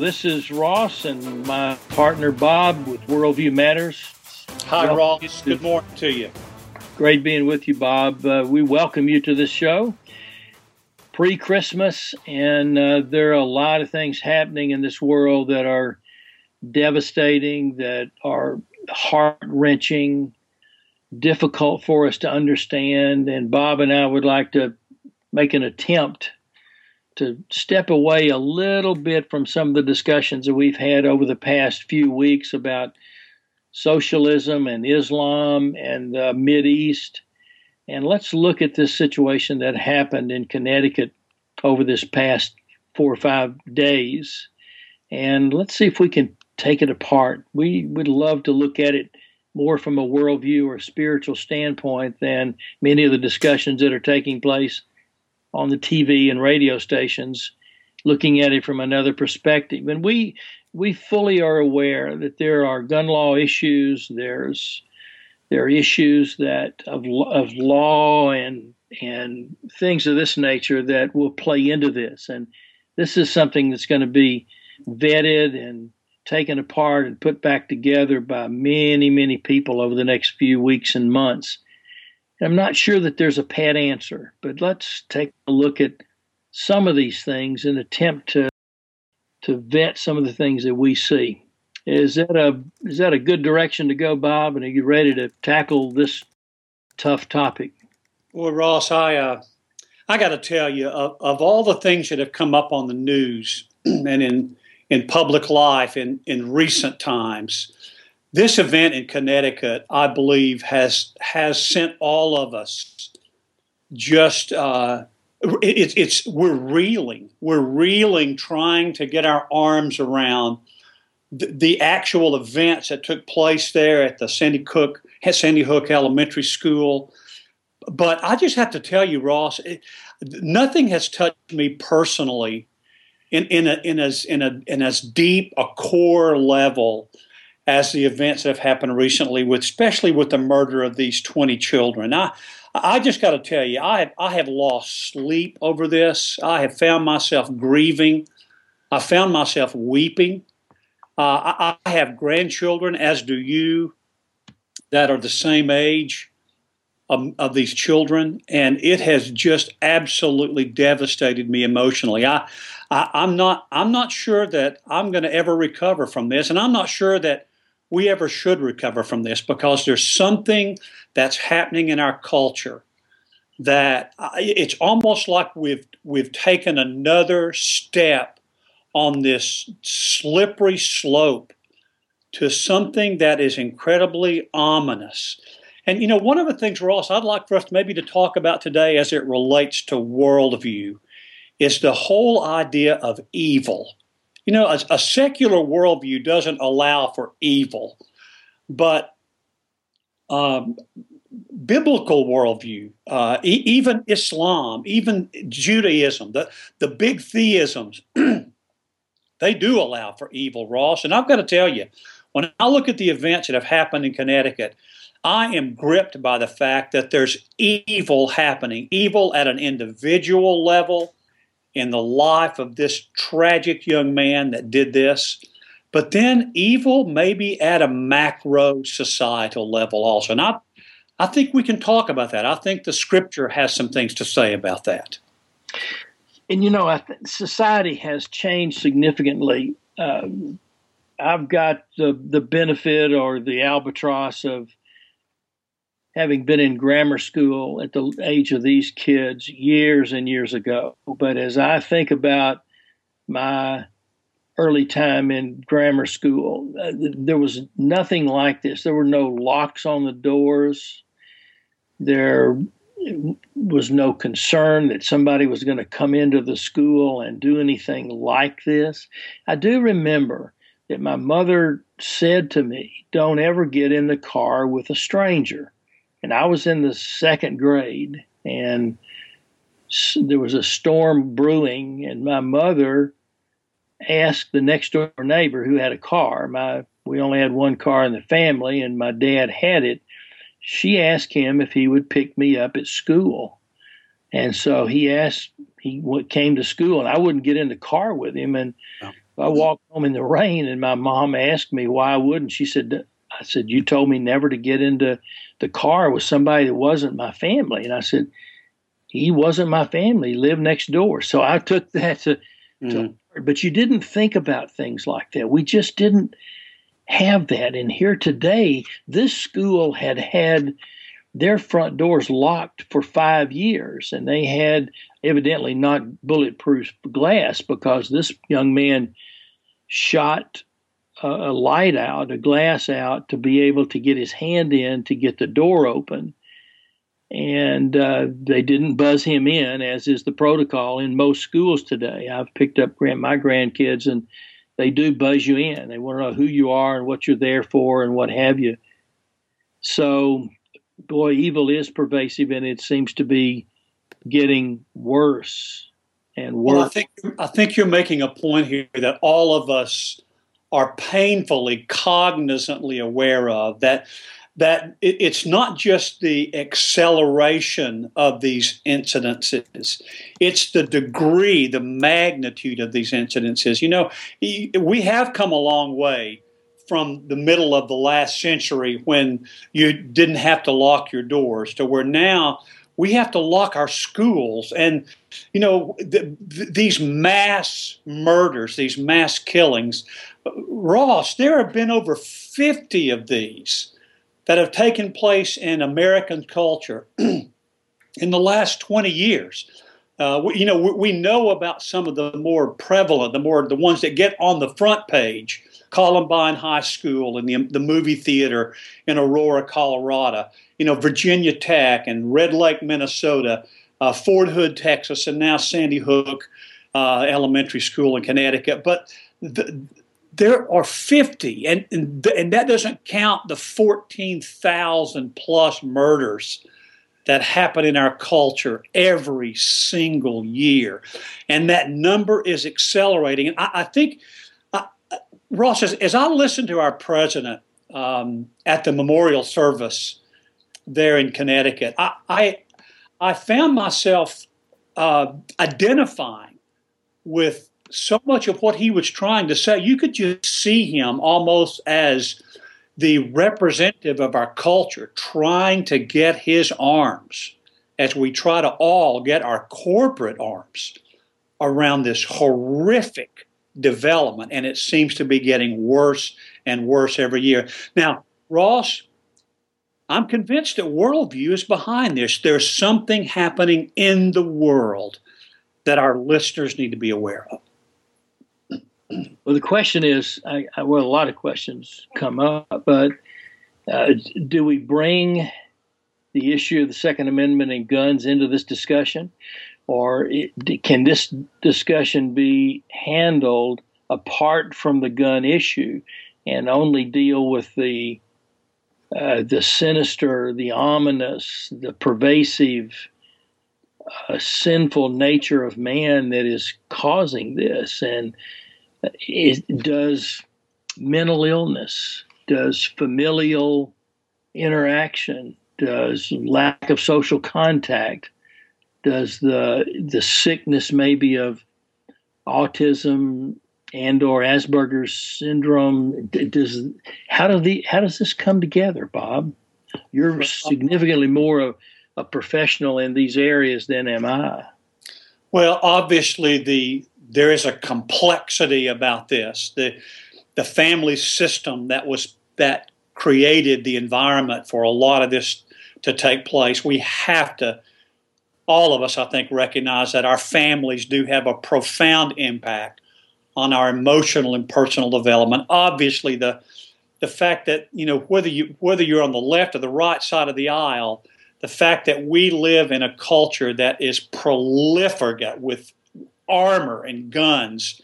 This is Ross and my partner Bob with Worldview Matters. Hi, Ross. Good morning to you. Great being with you, Bob. Uh, we welcome you to this show. Pre Christmas, and uh, there are a lot of things happening in this world that are devastating, that are heart wrenching, difficult for us to understand. And Bob and I would like to make an attempt to step away a little bit from some of the discussions that we've had over the past few weeks about socialism and Islam and the Mid East. And let's look at this situation that happened in Connecticut over this past four or five days. And let's see if we can take it apart. We would love to look at it more from a worldview or spiritual standpoint than many of the discussions that are taking place on the TV and radio stations looking at it from another perspective. And we we fully are aware that there are gun law issues. There's there are issues that of of law and and things of this nature that will play into this. And this is something that's going to be vetted and taken apart and put back together by many many people over the next few weeks and months. I'm not sure that there's a pat answer, but let's take a look at some of these things and attempt to to vet some of the things that we see. Is that a is that a good direction to go, Bob? And are you ready to tackle this tough topic? Well, Ross, I uh, I got to tell you, of, of all the things that have come up on the news and in in public life in in recent times, this event in Connecticut, I believe, has has sent all of us just uh, it's it's we're reeling, we're reeling, trying to get our arms around the, the actual events that took place there at the Sandy Hook Sandy Hook Elementary School. But I just have to tell you, Ross, it, nothing has touched me personally in in a, in as in a in as deep a core level as the events that have happened recently, with especially with the murder of these 20 children. I, I just got to tell you, I have, I have lost sleep over this. I have found myself grieving. I found myself weeping. Uh, I, I have grandchildren, as do you, that are the same age of, of, these children, and it has just absolutely devastated me emotionally. I, I, I'm not, I'm not sure that I'm going to ever recover from this, and I'm not sure that we ever should recover from this because there's something that's happening in our culture that it's almost like we've we've taken another step on this slippery slope to something that is incredibly ominous. And you know, one of the things, Ross, I'd like for us maybe to talk about today as it relates to worldview is the whole idea of evil. You know, a, a secular worldview doesn't allow for evil, but um, biblical worldview, uh, e- even Islam, even Judaism, the, the big theisms, they do allow for evil, Ross. And I've got to tell you, when I look at the events that have happened in Connecticut, I am gripped by the fact that there's evil happening, evil at an individual level, in the life of this tragic young man that did this, but then evil maybe at a macro societal level also. And I, I think we can talk about that. I think the scripture has some things to say about that. And you know, I society has changed significantly. Um, I've got the the benefit or the albatross of having been in grammar school at the age of these kids years and years ago. But as I think about my early time in grammar school, uh, there was nothing like this. There were no locks on the doors. There was no concern that somebody was going to come into the school and do anything like this. I do remember that my mother said to me, Don't ever get in the car with a stranger and I was in the second grade, and there was a storm brewing, and my mother asked the next door neighbor who had a car. My we only had one car in the family, and my dad had it. She asked him if he would pick me up at school, and so he asked. He came to school, and I wouldn't get in the car with him. And I walked home in the rain, and my mom asked me why I wouldn't. She said, "I said you told me never to get into the car with somebody that wasn't my family," and I said, "He wasn't my family. He lived next door." So I took that to, mm-hmm. to but you didn't think about things like that. We just didn't have that. And here today, this school had had their front doors locked for five years, and they had evidently not bulletproof glass because this young man shot a, a light out, a glass out, to be able to get his hand in to get the door open. And uh, they didn't buzz him in, as is the protocol in most schools today. I've picked up grand, my grandkids, and they do buzz you in. They want to know who you are and what you're there for and what have you. So boy, evil is pervasive, and it seems to be getting worse and worse. Well, I think I think you're making a point here that all of us are painfully cognizantly aware of that that it's not just the acceleration of these incidences it's the degree the magnitude of these incidences. You know we have come a long way from the middle of the last century when you didn't have to lock your doors to where now we have to lock our schools. And you know the, the, these mass murders these mass killings ross there have been over 50 of these that have taken place in american culture in the last 20 years. Uh, we, you know we, we know about some of the more prevalent the more the ones that get on the front page Columbine High School and the, the movie theater in Aurora, Colorado, you know, Virginia Tech and Red Lake, Minnesota, uh, Fort Hood, Texas, and now Sandy Hook uh, Elementary School in Connecticut. But the, there are 50, and, and, and that doesn't count the 14,000 plus murders that happen in our culture every single year. And that number is accelerating. And I, I think Ross, as, as I listened to our president um, at the memorial service there in Connecticut, I I, I found myself uh, identifying with so much of what he was trying to say. You could just see him almost as the representative of our culture trying to get his arms as we try to all get our corporate arms around this horrific development, and it seems to be getting worse and worse every year. Now, Ross, I'm convinced that worldview is behind this. There's something happening in the world that our listeners need to be aware of. Well, the question is I, I, well, a lot of questions come up, but uh, do we bring the issue of the Second Amendment and guns into this discussion? Or it, can this discussion be handled apart from the gun issue and only deal with the uh, the sinister, the ominous, the pervasive, uh, sinful nature of man that is causing this? And it, does mental illness, does familial interaction, does lack of social contact, does the the sickness maybe of autism and or Asperger's syndrome does how do the how does this come together, Bob? You're significantly more of a professional in these areas than am I. Well, obviously the there is a complexity about this. The the family system that was that created the environment for a lot of this to take place. We have to all of us, I think, recognize that our families do have a profound impact on our emotional and personal development. Obviously, the the fact that you know whether you whether you're on the left or the right side of the aisle, the fact that we live in a culture that is prolific with armor and guns,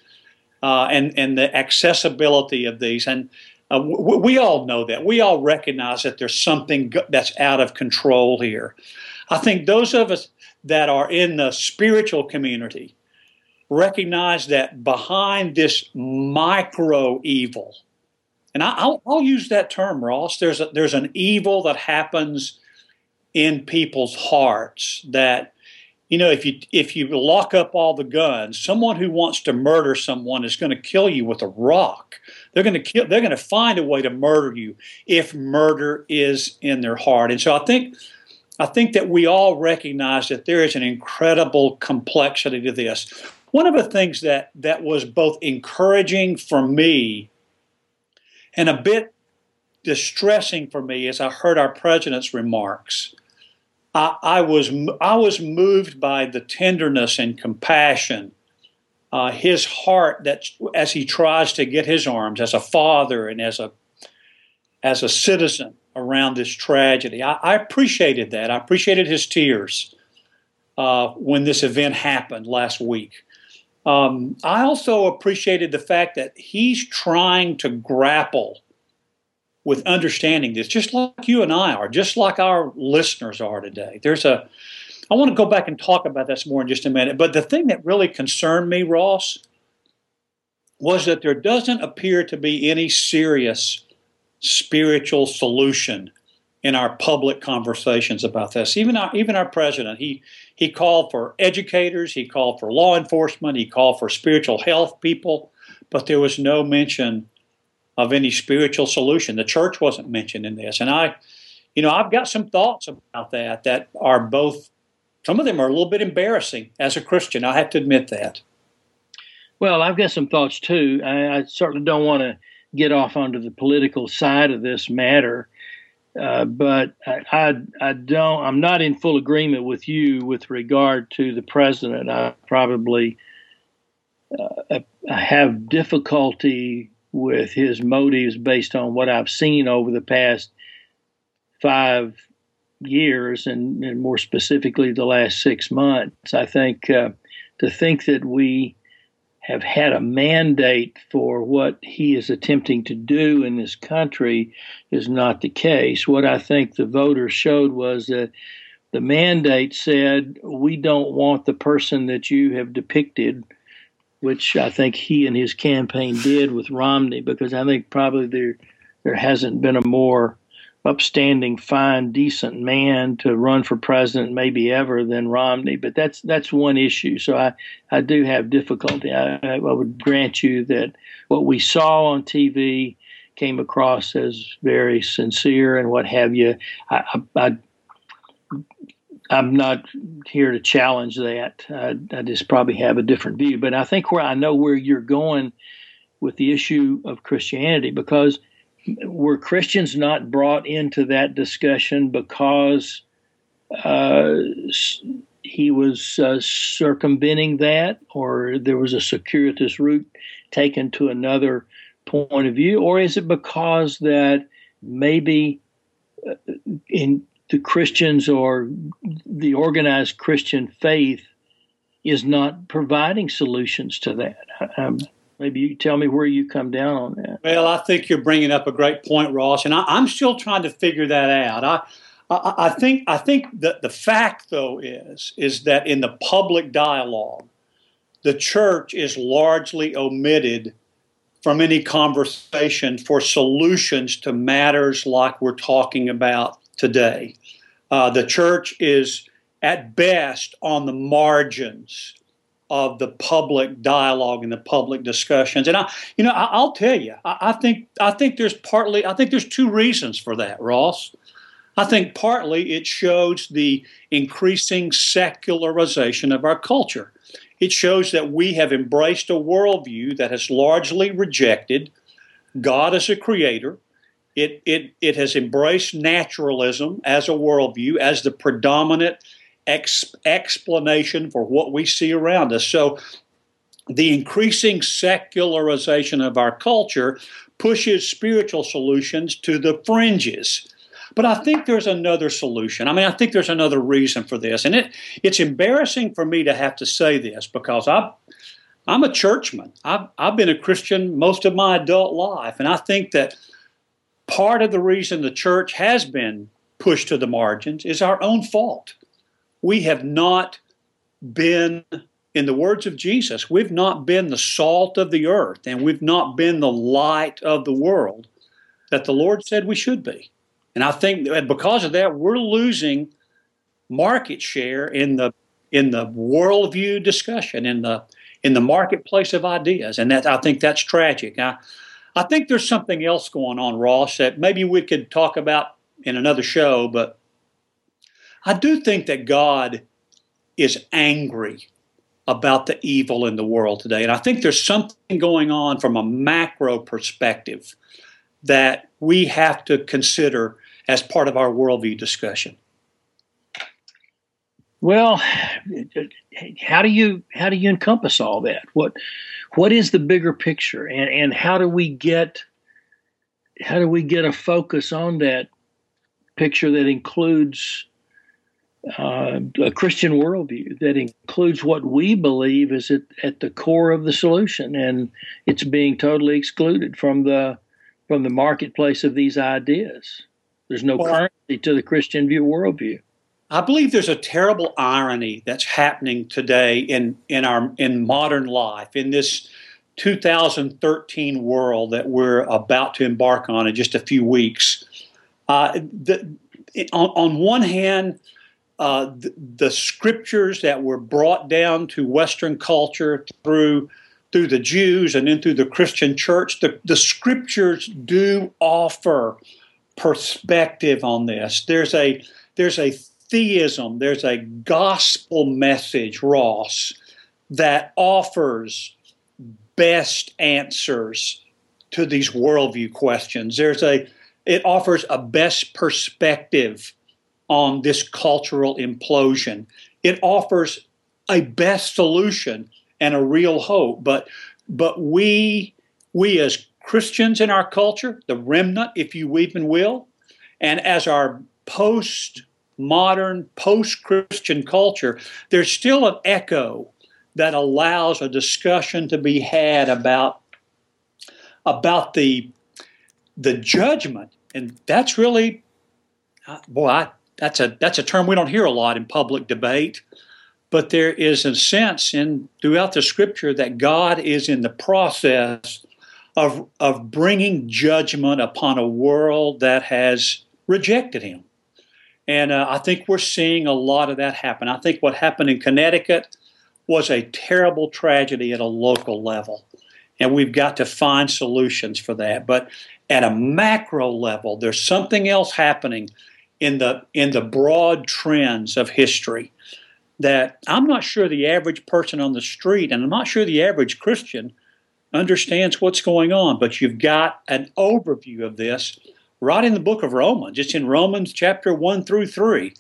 uh, and and the accessibility of these, and uh, we all know that. We all recognize that there's something that's out of control here. I think those of us that are in the spiritual community recognize that behind this micro evil, and I, will I'll use that term, Ross. There's a, there's an evil that happens in people's hearts that you know, if you if you lock up all the guns, someone who wants to murder someone is going to kill you with a rock. They're going to kill. They're going to find a way to murder you if murder is in their heart. And so I think, I think that we all recognize that there is an incredible complexity to this. One of the things that that was both encouraging for me and a bit distressing for me as I heard our president's remarks I, I was I was moved by the tenderness and compassion, uh, his heart that as he tries to get his arms as a father and as a as a citizen around this tragedy. I, I appreciated that. I appreciated his tears uh, when this event happened last week. Um, I also appreciated the fact that he's trying to grapple with understanding this, just like you and I are, just like our listeners are today. There's a, I want to go back and talk about this more in just a minute. But the thing that really concerned me, Ross, was that there doesn't appear to be any serious spiritual solution in our public conversations about this. Even our even our president, he he called for educators, he called for law enforcement, he called for spiritual health people, but there was no mention of any spiritual solution. The church wasn't mentioned in this. And I, you know, I've got some thoughts about that that are both, some of them are a little bit embarrassing as a Christian. I have to admit that. Well, I've got some thoughts too. I, I certainly don't want to get off onto the political side of this matter. Uh, but I, I, I, don't. I'm not in full agreement with you with regard to the president. I probably uh, I have difficulty with his motives based on what I've seen over the past five years and, and more specifically the last six months. I think uh, to think that we have had a mandate for what he is attempting to do in this country is not the case. What I think the voters showed was that the mandate said, we don't want the person that you have depicted which I think he and his campaign did with Romney, because I think probably there there hasn't been a more upstanding, fine, decent man to run for president maybe ever than Romney. But that's that's one issue. So I, I do have difficulty. I, I would grant you that what we saw on TV came across as very sincere and what have you. I, I, I I'm not here to challenge that. I, I, just probably have a different view. But I think where I know where you're going with the issue of Christianity, because were Christians not brought into that discussion because uh, he was uh, circumventing that, or there was a circuitous route taken to another point of view, or is it because that maybe uh, in the Christians or the organized Christian faith is not providing solutions to that. Um, maybe you tell me where you come down on that. Well, I think you're bringing up a great point, Ross, and I, am still trying to figure that out. I, I, I think I think that the fact though is is that in the public dialogue, the church is largely omitted from any conversation for solutions to matters like we're talking about today. Uh, the church is at best on the margins of the public dialogue and the public discussions. And I, you know, I, will tell you, I, I, think I think there's partly I think there's two reasons for that, Ross. I think partly it shows the increasing secularization of our culture. It shows that we have embraced a worldview that has largely rejected God as a creator, it, it, it has embraced naturalism as a worldview, as the predominant ex- explanation for what we see around us. So, the increasing secularization of our culture pushes spiritual solutions to the fringes. But I think there's another solution. I mean, I think there's another reason for this. And it, it's embarrassing for me to have to say this because I, I'm a churchman. I've, I've been a Christian most of my adult life. And I think that part of the reason the church has been pushed to the margins is our own fault. We have not been, in the words of Jesus, we've not been the salt of the earth and we've not been the light of the world that the Lord said we should be. And I think that because of that, we're losing market share in the in the worldview discussion in the in the marketplace of ideas, and that I think that's tragic. I, I think there's something else going on, Ross, that maybe we could talk about in another show, but I do think that God is angry about the evil in the world today. And I think there's something going on from a macro perspective that we have to consider as part of our worldview discussion. Well, how do you how do you encompass all that? What what is the bigger picture, and and how do we get how do we get a focus on that picture that includes uh, a Christian worldview that includes what we believe is at, at the core of the solution, and it's being totally excluded from the from the marketplace of these ideas. There's no well, currency to the Christian view worldview. I believe there's a terrible irony that's happening today in, in our in modern life, in this 2013 world that we're about to embark on in just a few weeks. Uh, the, on, on, one hand, uh, the, the, scriptures that were brought down to Western culture through through the Jews and then through the Christian church, the, the scriptures do offer perspective on this. There's a there's a theism, there's a gospel message, Ross, that offers best answers to these worldview questions. There's a it offers a best perspective on this cultural implosion. It offers a best solution and a real hope. But but we we as Christians in our culture, the remnant, if you even will, and as our post modern, post Christian culture, there's still an echo that allows a discussion to be had about, about the, the judgment. And that's really, uh, boy, I, that's, a, that's a term we don't hear a lot in public debate. But there is a sense in throughout the scripture that God is in the process of, of bringing judgment upon a world that has rejected him. And uh, I think we're seeing a lot of that happen. I think what happened in Connecticut was a terrible tragedy at a local level. And we've got to find solutions for that. But at a macro level, there's something else happening in the in the broad trends of history that I'm not sure the average person on the street and I'm not sure the average Christian understands what's going on. But you've got an overview of this right in the book of Romans. It's in Romans chapter 1 through 3.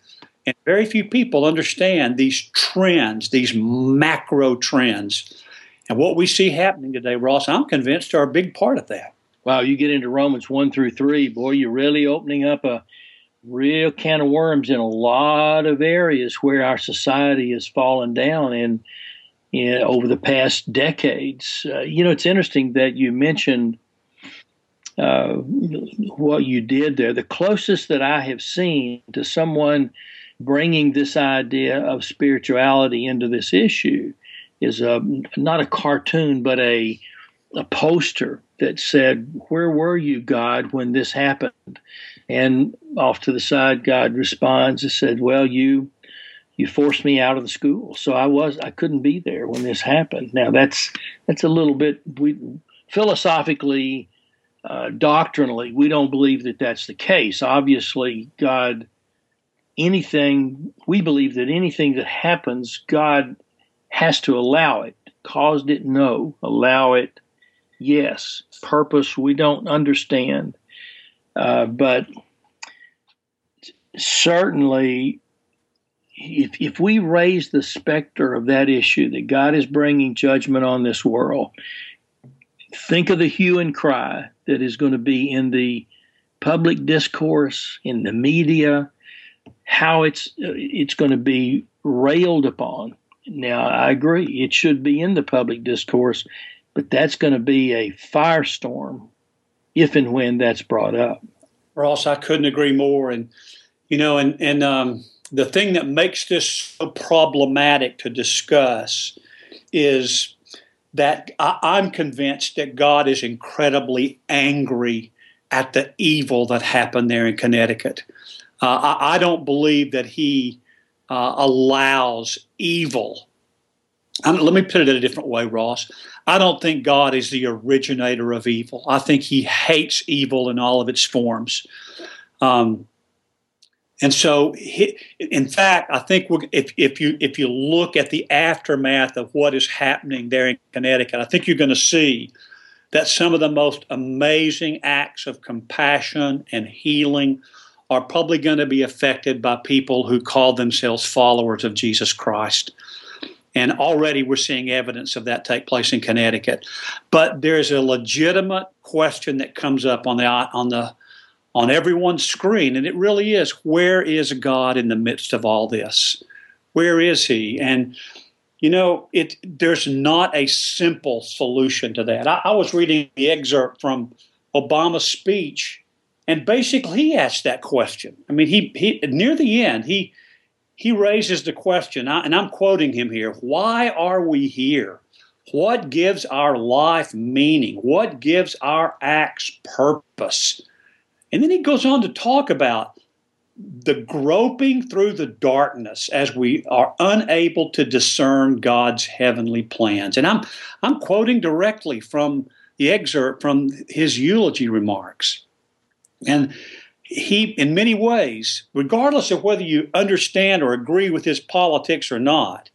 And very few people understand these trends, these macro trends. And what we see happening today, Ross, I'm convinced are a big part of that. Wow, you get into Romans 1 through 3, boy, you're really opening up a real can of worms in a lot of areas where our society has fallen down in, in over the past decades. Uh, you know, it's interesting that you mentioned uh, what you did there. The closest that I have seen to someone bringing this idea of spirituality into this issue is a not a cartoon, but a a poster that said, "Where were you, God, when this happened?" And off to the side, God responds and said, "Well, you." You forced me out of the school, so I was I couldn't be there when this happened. Now that's that's a little bit we philosophically uh, doctrinally, we don't believe that that's the case. Obviously, God, anything, we believe that anything that happens, God has to allow it. Caused it? No. Allow it? Yes. Purpose? We don't understand. Uh, but certainly, if, if we raise the specter of that issue that God is bringing judgment on this world, think of the hue and cry that is going to be in the public discourse, in the media, how it's it's going to be railed upon. Now, I agree, it should be in the public discourse, but that's going to be a firestorm if and when that's brought up. Ross, I couldn't agree more. And you know, and and um, the thing that makes this so problematic to discuss is that I, am convinced that God is incredibly angry at the evil that happened there in Connecticut. Uh, I, I, don't believe that He uh, allows evil. I let me put it a different way, Ross. I don't think God is the originator of evil. I think He hates evil in all of its forms. Um, and so, in fact, I think if, if you if you look at the aftermath of what is happening there in Connecticut, I think you're going to see that some of the most amazing acts of compassion and healing are probably going to be affected by people who call themselves followers of Jesus Christ. And already we're seeing evidence of that take place in Connecticut. But there's a legitimate question that comes up on the on the on everyone's screen, and it really is: where is God in the midst of all this? Where is He? And you know, it there's not a simple solution to that. I, I was reading the excerpt from Obama's speech, and basically he asked that question. I mean, he, he near the end he he raises the question, and I'm quoting him here: Why are we here? What gives our life meaning? What gives our acts purpose? And then he goes on to talk about the groping through the darkness as we are unable to discern God's heavenly plans. And I'm I'm quoting directly from the excerpt from his eulogy remarks. And he, in many ways, regardless of whether you understand or agree with his politics or not,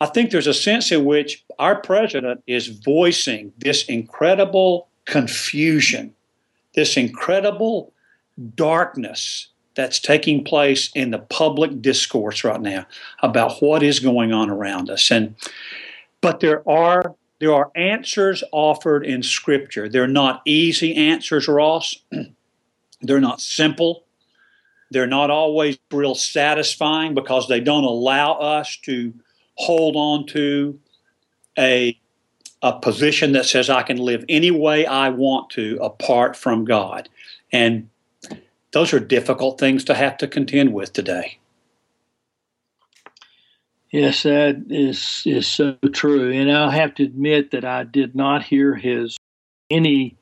I think there's a sense in which our president is voicing this incredible confusion, this incredible darkness that's taking place in the public discourse right now about what is going on around us. And but there are there are answers offered in Scripture. They're not easy answers, Ross. They're not simple. They're not always real satisfying because they don't allow us to hold on to a, a position that says I can live any way I want to apart from God. And those are difficult things to have to contend with today. Yes, that is is so true. And I'll have to admit that I did not hear his any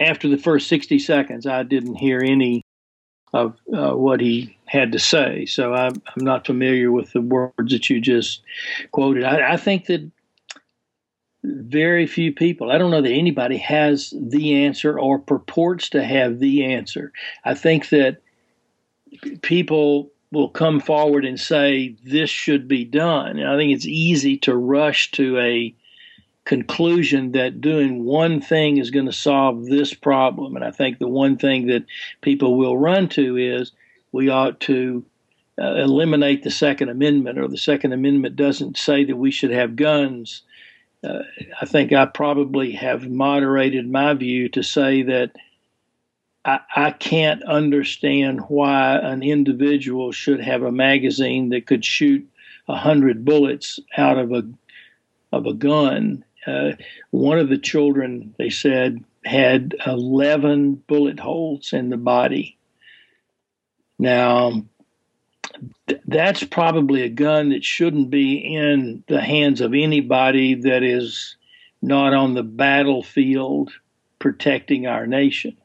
after the first 60 seconds. I didn't hear any of uh, what he had to say. So I'm, I'm, not familiar with the words that you just quoted. I, I think that very few people, I don't know that anybody has the answer or purports to have the answer. I think that people will come forward and say this should be done. And I think it's easy to rush to a conclusion that doing one thing is going to solve this problem. And I think the one thing that people will run to is we ought to uh, eliminate the Second Amendment, or the Second Amendment doesn't say that we should have guns uh, I think I probably have moderated my view to say that I, I can't understand why an individual should have a magazine that could shoot a hundred bullets out of a of a gun. Uh, one of the children, they said, had 11 bullet holes in the body. Now, that's probably a gun that shouldn't be in the hands of anybody that is not on the battlefield protecting our nation.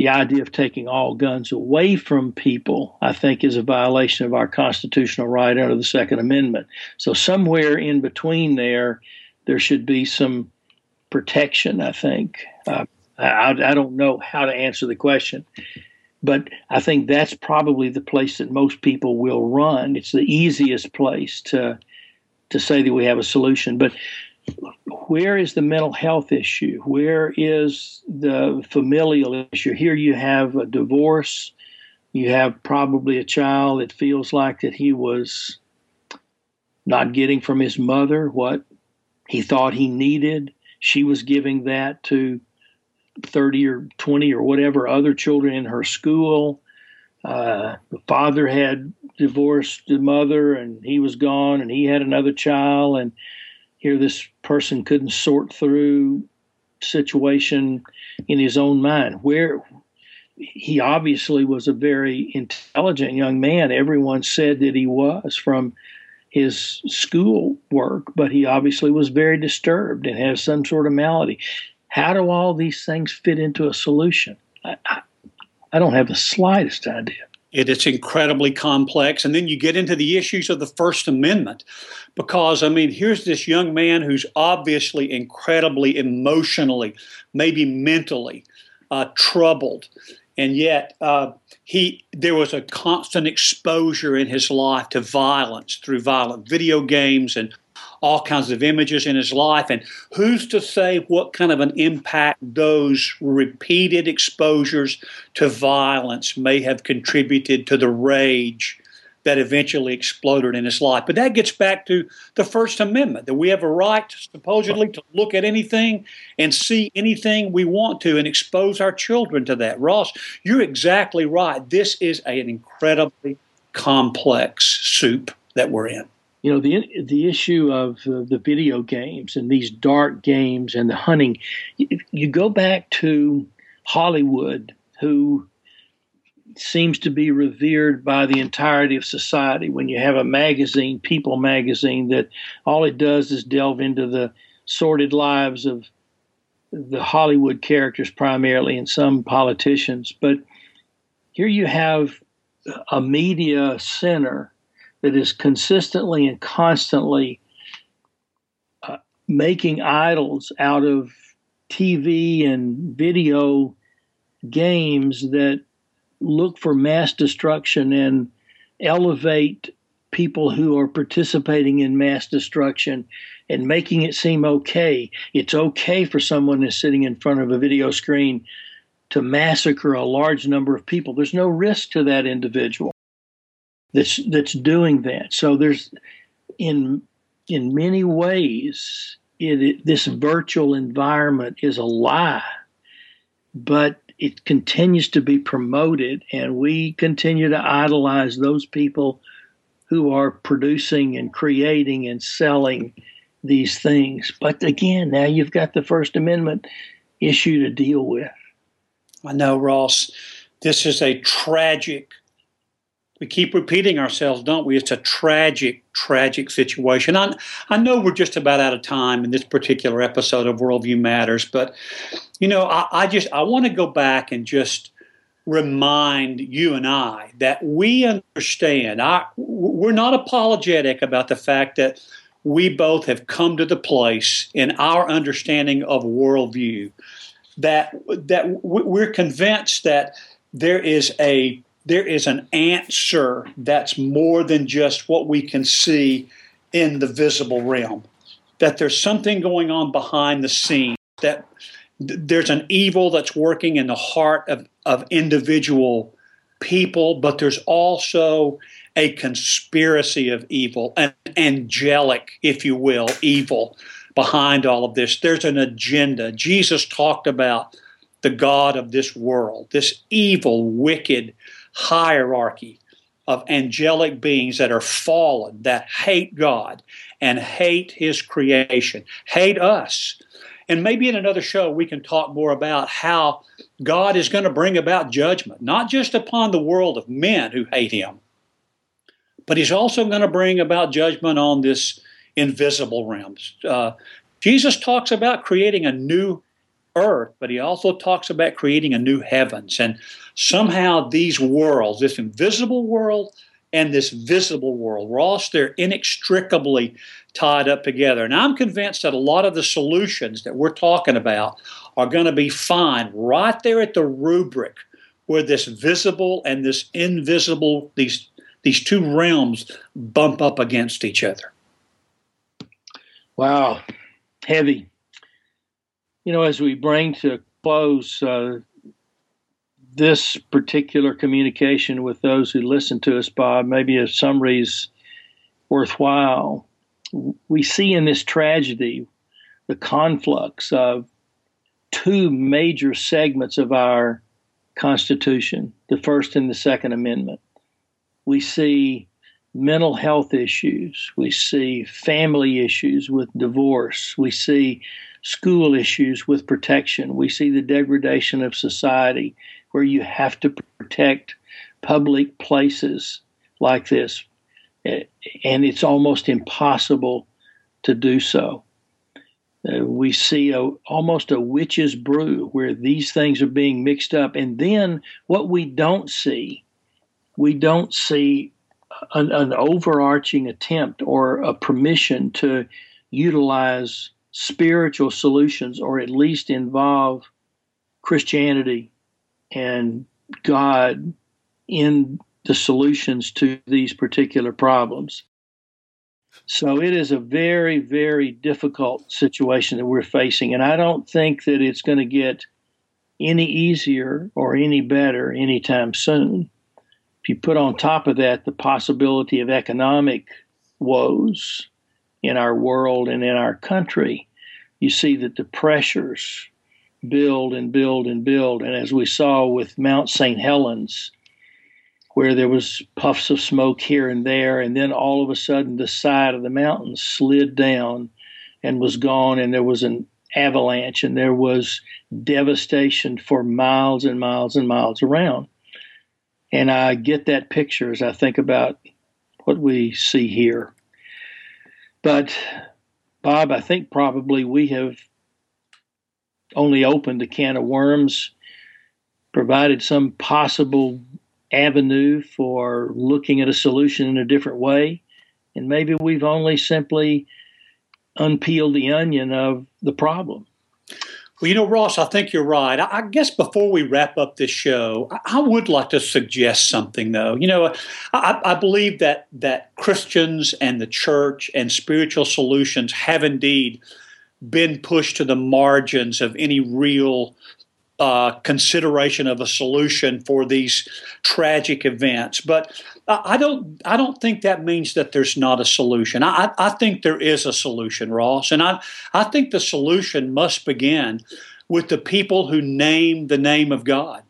The idea of taking all guns away from people, I think, is a violation of our constitutional right under the Second Amendment. So, somewhere in between there, there should be some protection, I think. Uh, I, I don't know how to answer the question. But I think that's probably the place that most people will run. It's the easiest place to to say that we have a solution. But where is the mental health issue? Where is the familial issue? Here you have a divorce. You have probably a child that feels like that he was not getting from his mother what he thought he needed. She was giving that to 30 or 20 or whatever other children in her school. Uh, the father had divorced the mother and he was gone and he had another child and here this person couldn't sort through situation in his own mind where he obviously was a very intelligent young man everyone said that he was from his school work but he obviously was very disturbed and has some sort of malady how do all these things fit into a solution? I, I, I don't have the slightest idea. It, it's incredibly complex. And then you get into the issues of the First Amendment. Because, I mean, here's this young man who's obviously incredibly emotionally, maybe mentally uh, troubled. And yet, uh, he there was a constant exposure in his life to violence through violent video games and all kinds of images in his life. And who's to say what kind of an impact those repeated exposures to violence may have contributed to the rage that eventually exploded in his life. But that gets back to the First Amendment that we have a right, supposedly, to look at anything and see anything we want to and expose our children to that. Ross, you're exactly right. This is an incredibly complex soup that we're in you know the the issue of uh, the video games and these dark games and the hunting you, you, go back to Hollywood who seems to be revered by the entirety of society. When you have a magazine People magazine that all it does is delve into the sordid lives of the Hollywood characters primarily and some politicians. But here you have a media center that is consistently and constantly uh, making idols out of TV and video games that look for mass destruction and elevate people who are participating in mass destruction and making it seem okay. It's okay for someone who's sitting in front of a video screen to massacre a large number of people. There's no risk to that individual that's that's doing that. So there's in in many ways it, it, this virtual environment is a lie, but it continues to be promoted, and we continue to idolize those people who are producing and creating and selling these things. But again, now you've got the First Amendment issue to deal with. I know, Ross. This is a tragic we keep repeating ourselves, don't we? It's a tragic, tragic situation. I, I know we're just about out of time in this particular episode of Worldview Matters, but you know, I, I just I want to go back and just remind you and I that we understand. I, we're not apologetic about the fact that we both have come to the place in our understanding of worldview that that we're convinced that there is a there is an answer that's more than just what we can see in the visible realm. That there's something going on behind the scenes, that there's an evil that's working in the heart of, of individual people, but there's also a conspiracy of evil, an angelic, if you will, evil behind all of this. There's an agenda. Jesus talked about the God of this world, this evil, wicked, hierarchy of angelic beings that are fallen, that hate God and hate His creation, hate us. And maybe in another show, we can talk more about how God is going to bring about judgment, not just upon the world of men who hate Him, but He's also going to bring about judgment on this invisible realms. Uh, Jesus talks about creating a new earth, but he also talks about creating a new heavens. And somehow these worlds, this invisible world and this visible world, Ross, they're inextricably tied up together. And I'm convinced that a lot of the solutions that we're talking about are going to be found right there at the rubric where this visible and this invisible, these these two realms bump up against each other. Wow, heavy you know, as we bring to close uh, this particular communication with those who listen to us, Bob, maybe a summary is worthwhile. We see in this tragedy the conflux of two major segments of our Constitution, the First and the Second Amendment. We see mental health issues, we see family issues with divorce, we see school issues with protection. We see the degradation of society where you have to protect public places like this, and it's almost impossible to do so. Uh, we see a, almost a witch's brew where these things are being mixed up. And then what we don't see, we don't see an, an overarching attempt or a permission to utilize spiritual solutions or at least involve Christianity and God in the solutions to these particular problems. So it is a very, very difficult situation that we're facing. And I don't think that it's going to get any easier or any better anytime soon. If you put on top of that the possibility of economic woes in our world and in our country, you see that the pressures build and build and build. And as we saw with Mount St. Helens, where there was puffs of smoke here and there, and then all of a sudden the side of the mountain slid down and was gone, and there was an avalanche, and there was devastation for miles and miles and miles around. And I get that picture as I think about what we see here. But, Bob, I think probably we have only opened a can of worms, provided some possible avenue for looking at a solution in a different way. And maybe we've only simply unpeeled the onion of the problem. Well, you know, Ross, I think you're right. I guess before we wrap up this show, I would like to suggest something, though. You know, I, I, believe that that Christians and the church and spiritual solutions have indeed been pushed to the margins of any real uh, consideration of a solution for these tragic events. But I don't I don't think that means that there's not a solution. I, I think there is a solution, Ross, and I I think the solution must begin with the people who name the name of God.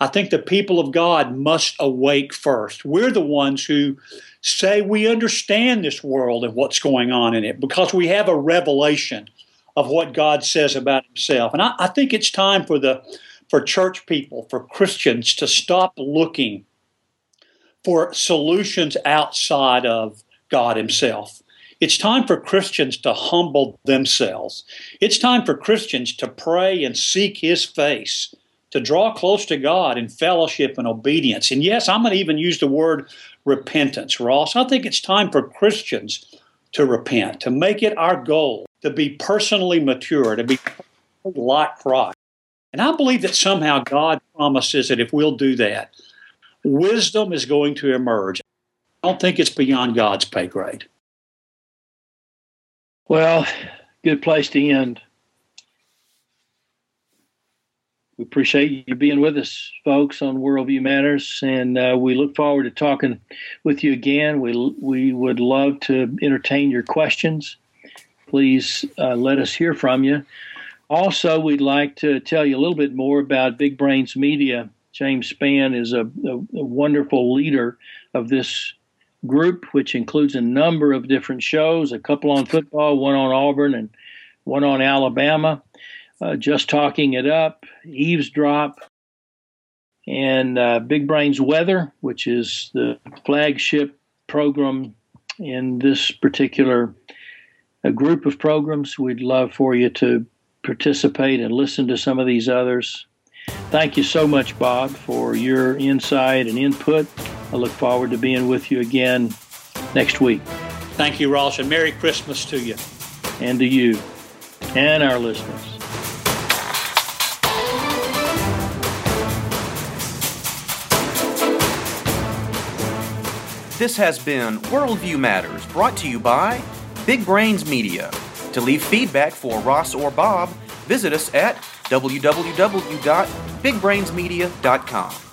I think the people of God must awake first. We're the ones who say we understand this world and what's going on in it because we have a revelation of what God says about Himself. And I, I think it's time for the for church people, for Christians to stop looking for solutions outside of God Himself. It's time for Christians to humble themselves. It's time for Christians to pray and seek His face, to draw close to God in fellowship and obedience. And yes, I'm going to even use the word repentance, Ross. I think it's time for Christians to repent, to make it our goal to be personally mature, to be like Christ. And I believe that somehow God promises that if we'll do that, wisdom is going to emerge. I don't think it's beyond God's pay grade. Well, good place to end. We appreciate you being with us, folks, on Worldview Matters, and uh, we look forward to talking with you again. We we would love to entertain your questions please uh, let us hear from you. Also, we'd like to tell you a little bit more about Big Brains Media. James Spann is a, a, a wonderful leader of this group, which includes a number of different shows a couple on football, one on Auburn, and one on Alabama. Uh, just talking it up, eavesdrop, and uh, Big Brains Weather, which is the flagship program in this particular a group of programs. We'd love for you to participate and listen to some of these others. Thank you so much, Bob, for your insight and input. I look forward to being with you again next week. Thank you, Ross, and Merry Christmas to you. And to you and our listeners. This has been Worldview Matters, brought to you by Big Brains Media. To leave feedback for Ross or Bob, visit us at www.bigbrainsmedia.com.